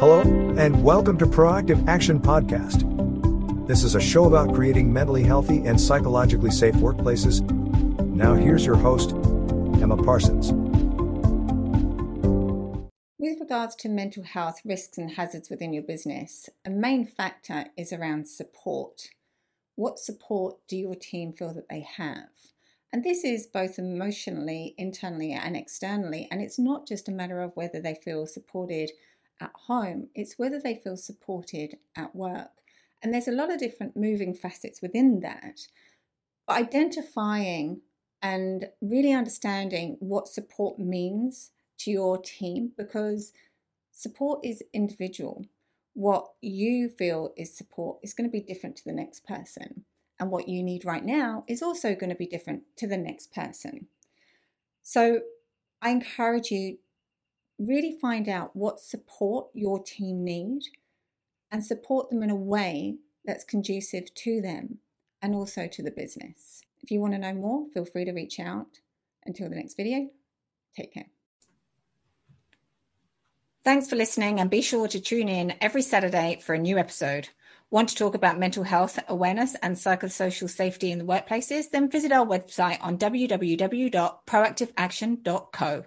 Hello, and welcome to Proactive Action Podcast. This is a show about creating mentally healthy and psychologically safe workplaces. Now, here's your host, Emma Parsons. With regards to mental health risks and hazards within your business, a main factor is around support. What support do your team feel that they have? And this is both emotionally, internally, and externally. And it's not just a matter of whether they feel supported at home, it's whether they feel supported at work. And there's a lot of different moving facets within that. But identifying and really understanding what support means to your team because support is individual. What you feel is support is going to be different to the next person. And what you need right now is also going to be different to the next person. So I encourage you really find out what support your team need and support them in a way that's conducive to them and also to the business. If you want to know more, feel free to reach out. Until the next video, take care. Thanks for listening and be sure to tune in every Saturday for a new episode. Want to talk about mental health awareness and psychosocial safety in the workplaces? Then visit our website on www.proactiveaction.co.